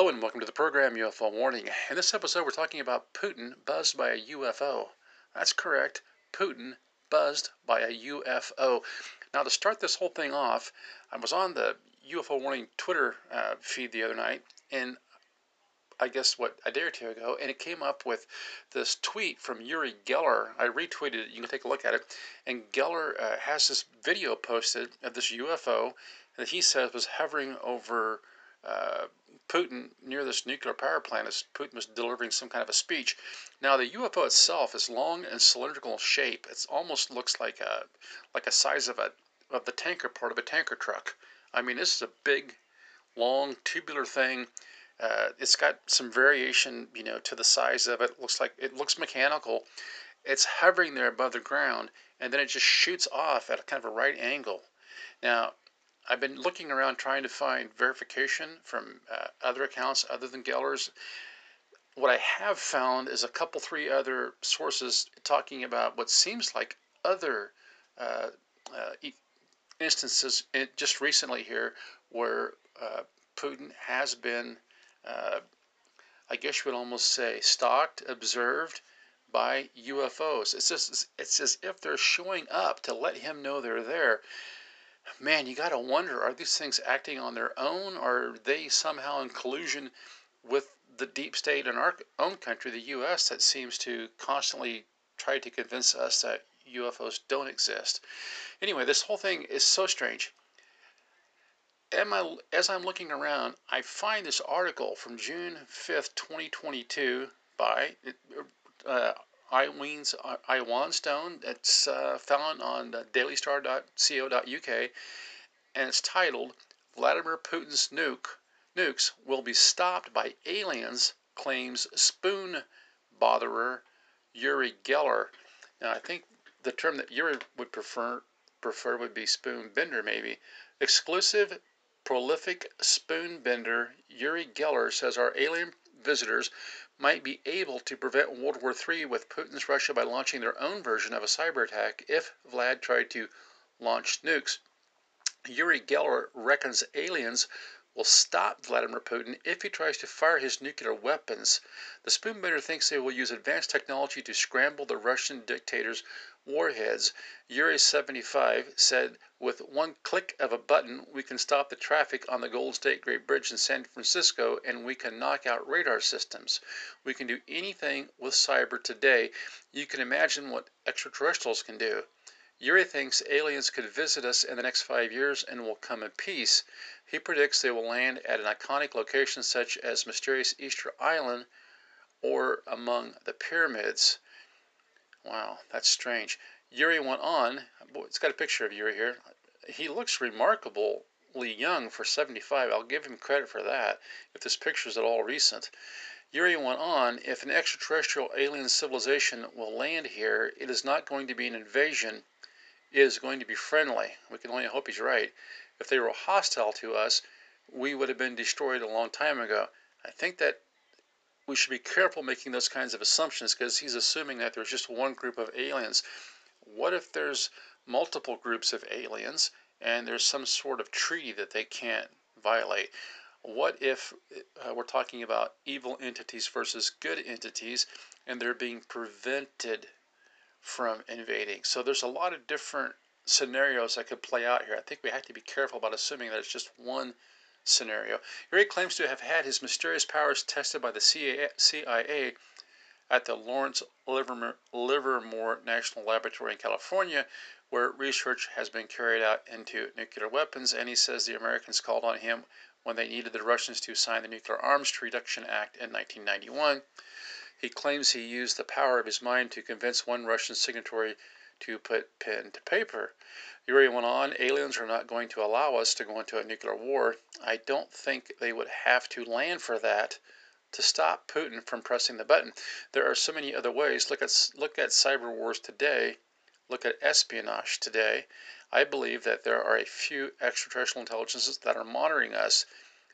Hello and welcome to the program UFO Warning. In this episode, we're talking about Putin buzzed by a UFO. That's correct, Putin buzzed by a UFO. Now, to start this whole thing off, I was on the UFO Warning Twitter uh, feed the other night, and I guess what a day or two ago, and it came up with this tweet from Yuri Geller. I retweeted it. You can take a look at it. And Geller uh, has this video posted of this UFO that he says was hovering over uh, Putin near this nuclear power plant as Putin was delivering some kind of a speech. Now the UFO itself is long and cylindrical in shape. It almost looks like a like a size of a of the tanker part of a tanker truck. I mean, this is a big, long tubular thing uh, it's got some variation, you know, to the size of it. it. Looks like it looks mechanical. It's hovering there above the ground, and then it just shoots off at a kind of a right angle. Now, I've been looking around trying to find verification from uh, other accounts other than Geller's. What I have found is a couple, three other sources talking about what seems like other uh, uh instances just recently here where uh, Putin has been uh, I guess you would almost say, stalked, observed by UFOs. It's just it's as if they're showing up to let him know they're there. Man, you got to wonder: Are these things acting on their own, or are they somehow in collusion with the deep state in our own country, the U.S., that seems to constantly try to convince us that UFOs don't exist? Anyway, this whole thing is so strange as I'm looking around, I find this article from June 5th, 2022 by uh, Iwan's, uh, Stone. It's uh, found on dailystar.co.uk and it's titled Vladimir Putin's nuke nukes will be stopped by aliens, claims spoon botherer Yuri Geller. Now, I think the term that Yuri would prefer prefer would be spoon bender, maybe. Exclusive Prolific spoon-bender Yuri Geller says our alien visitors might be able to prevent World War III with Putin's Russia by launching their own version of a cyber attack if Vlad tried to launch nukes. Yuri Geller reckons aliens will stop Vladimir Putin if he tries to fire his nuclear weapons. The spoonbender thinks they will use advanced technology to scramble the Russian dictator's warheads. Yuri 75 said, With one click of a button, we can stop the traffic on the Golden State Great Bridge in San Francisco and we can knock out radar systems. We can do anything with cyber today. You can imagine what extraterrestrials can do. Yuri thinks aliens could visit us in the next five years and will come in peace. He predicts they will land at an iconic location such as mysterious Easter Island or among the pyramids. Wow, that's strange. Yuri went on. Boy, it's got a picture of Yuri here. He looks remarkably young for 75. I'll give him credit for that, if this picture is at all recent. Yuri went on, if an extraterrestrial alien civilization will land here, it is not going to be an invasion. Is going to be friendly. We can only hope he's right. If they were hostile to us, we would have been destroyed a long time ago. I think that we should be careful making those kinds of assumptions because he's assuming that there's just one group of aliens. What if there's multiple groups of aliens and there's some sort of treaty that they can't violate? What if uh, we're talking about evil entities versus good entities and they're being prevented from invading? So there's a lot of different scenarios that could play out here. I think we have to be careful about assuming that it's just one scenario. Yuri claims to have had his mysterious powers tested by the CIA at the Lawrence Livermore National Laboratory in California, where research has been carried out into nuclear weapons. And he says the Americans called on him when they needed the Russians to sign the Nuclear Arms Reduction Act in 1991. He claims he used the power of his mind to convince one Russian signatory to put pen to paper. Yuri went on, aliens are not going to allow us to go into a nuclear war. I don't think they would have to land for that to stop Putin from pressing the button. There are so many other ways. Look at look at cyber wars today. Look at espionage today. I believe that there are a few extraterrestrial intelligences that are monitoring us.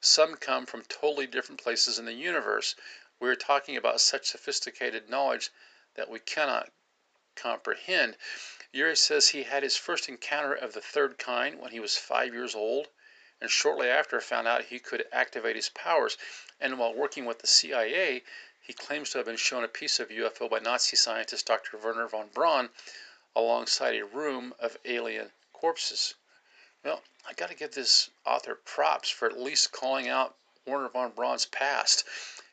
Some come from totally different places in the universe. We're talking about such sophisticated knowledge that we cannot comprehend. Yuri says he had his first encounter of the third kind when he was five years old. and shortly after found out he could activate his powers. And while working with the CIA, he claims to have been shown a piece of UFO by Nazi scientist Dr. Werner von Braun alongside a room of alien corpses. Well, I got to give this author props for at least calling out Werner von Braun's past.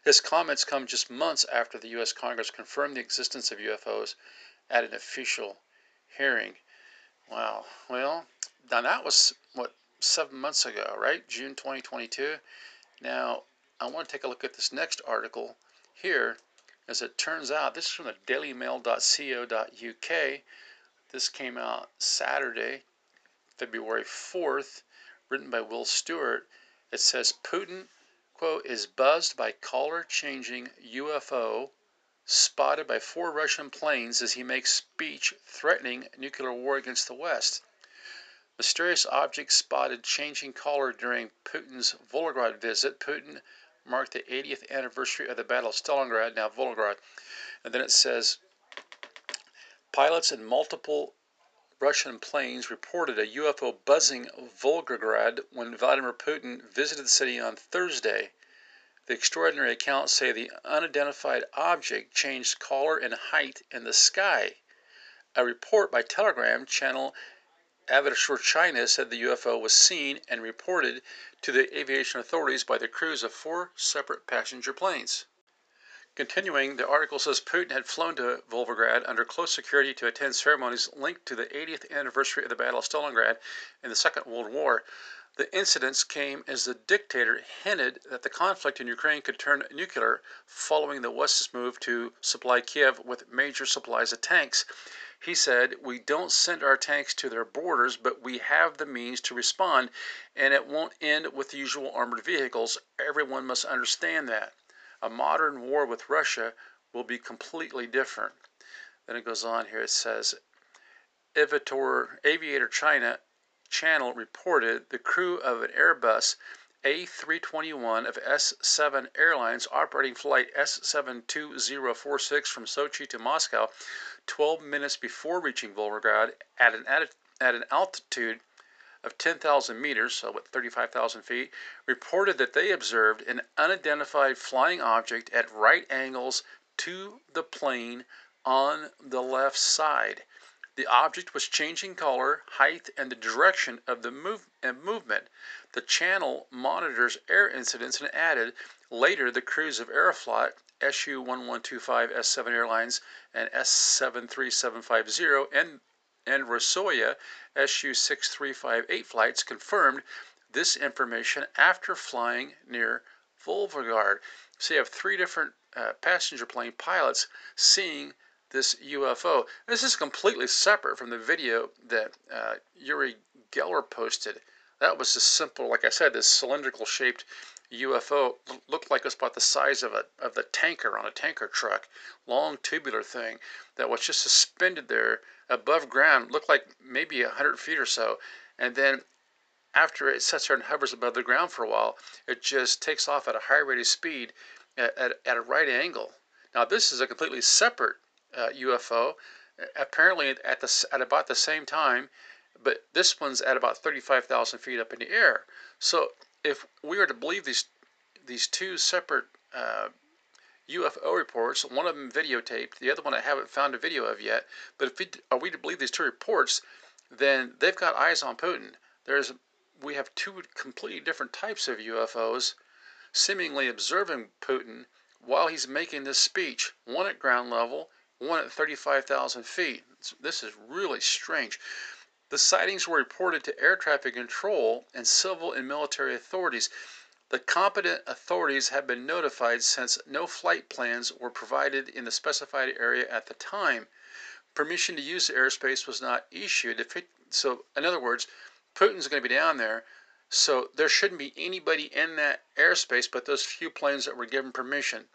His comments come just months after the U.S. Congress confirmed the existence of UFOs at an official hearing. Wow. Well, now that was, what, seven months ago, right? June 2022. Now, I want to take a look at this next article here. As it turns out, this is from the dailymail.co.uk. This came out Saturday, February 4th, written by Will Stewart. It says Putin, quote, is buzzed by color changing UFO spotted by four Russian planes as he makes speech threatening nuclear war against the West. Mysterious object spotted changing color during Putin's Volgograd visit. Putin marked the 80th anniversary of the Battle of Stalingrad, now Volgograd. And then it says pilots in multiple Russian planes reported a UFO buzzing Volgograd when Vladimir Putin visited the city on Thursday. The extraordinary accounts say the unidentified object changed color and height in the sky. A report by Telegram channel China said the UFO was seen and reported to the aviation authorities by the crews of four separate passenger planes. Continuing, the article says Putin had flown to Volgograd under close security to attend ceremonies linked to the 80th anniversary of the Battle of Stalingrad in the Second World War. The incidents came as the dictator hinted that the conflict in Ukraine could turn nuclear following the West's move to supply Kiev with major supplies of tanks. He said, We don't send our tanks to their borders, but we have the means to respond, and it won't end with the usual armored vehicles. Everyone must understand that. A modern war with Russia will be completely different. Then it goes on here, it says, Aviator, Aviatorshchina Channel reported the crew of an Airbus A321 of S7 Airlines operating flight S72046 from Sochi to Moscow 12 minutes before reaching Volgograd at an, at an altitude of 10,000 meters, so what, 35,000 feet, reported that they observed an unidentified flying object at right angles to the plane on the left side. The object was changing color, height, and the direction of the move and movement. The channel monitors air incidents and added, later the crews of Aeroflot SU-1125 S7 Airlines and S73750 and and Rossiya SU-6358 flights confirmed this information after flying near Volgograd. So you have three different uh, passenger plane pilots seeing this UFO. This is completely separate from the video that uh, Uri Geller posted. That was just simple, like I said, this cylindrical shaped UFO looked like it was about the size of a of the tanker on a tanker truck, long tubular thing that was just suspended there above ground, looked like maybe a hundred feet or so, and then after it sits there and hovers above the ground for a while, it just takes off at a high rate of speed at, at, at a right angle. Now this is a completely separate uh, UFO, apparently at the at about the same time, but this one's at about 35,000 feet up in the air. So if we are to believe these these two separate uh, UFO reports, one of them videotaped, the other one I haven't found a video of yet. But if we, are we to believe these two reports, then they've got eyes on Putin. There's we have two completely different types of UFOs seemingly observing Putin while he's making this speech, one at ground level one at 35,000 feet. This is really strange. The sightings were reported to air traffic control and civil and military authorities. The competent authorities have been notified since no flight plans were provided in the specified area at the time. Permission to use the airspace was not issued. It, so, in other words, Putin's going to be down there, so there shouldn't be anybody in that airspace but those few planes that were given permission.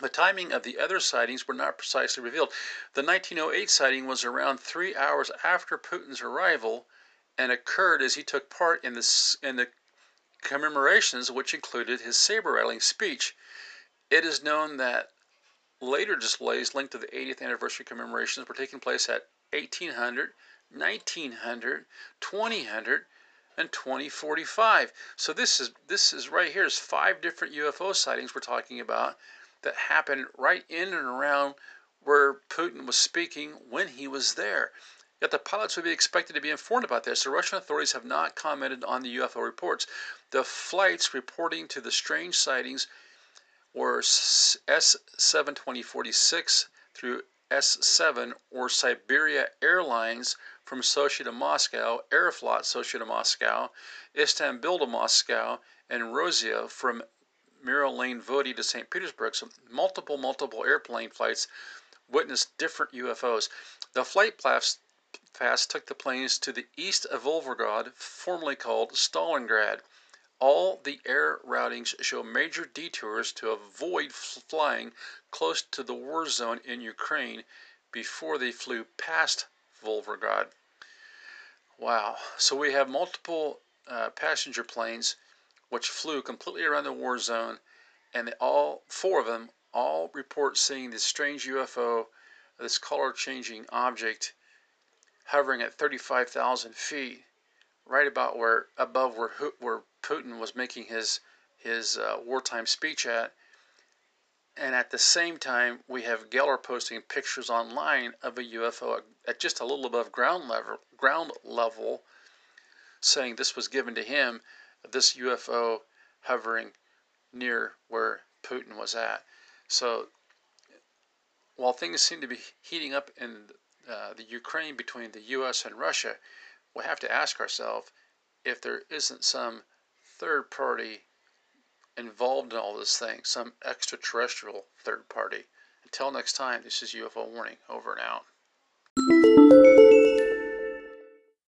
The timing of the other sightings were not precisely revealed. The 1908 sighting was around three hours after Putin's arrival and occurred as he took part in the, in the commemorations, which included his saber rattling speech. It is known that later displays linked to the 80th anniversary commemorations were taking place at 1800, 1900, 2000, and 2045. So this is this is right here is five different UFO sightings we're talking about that happened right in and around where Putin was speaking when he was there. Yet the pilots would be expected to be informed about this. The Russian authorities have not commented on the UFO reports. The flights reporting to the strange sightings were S7 2046 through S7 or Siberia Airlines from Sochi to Moscow, Aeroflot Sochi to Moscow, Istanbul to Moscow, and Rossiya from Lane Vody to St. Petersburg. So multiple, multiple airplane flights witnessed different UFOs. The flight paths took the planes to the east of Volgograd, formerly called Stalingrad. All the air routings show major detours to avoid flying close to the war zone in Ukraine before they flew past Volgograd. Wow. So we have multiple uh, passenger planes which flew completely around the war zone, and all four of them all report seeing this strange UFO, this color changing object hovering at 35,000 feet, right about where above where where Putin was making his his uh, wartime speech at. And at the same time, we have Geller posting pictures online of a UFO at just a little above ground level, ground level, saying this was given to him, this UFO hovering near where Putin was at. So while things seem to be heating up in uh, the Ukraine between the U.S. and Russia, we have to ask ourselves if there isn't some third party involved in all this thing, some extraterrestrial third party. Until next time, this is UFO Warning, over and out.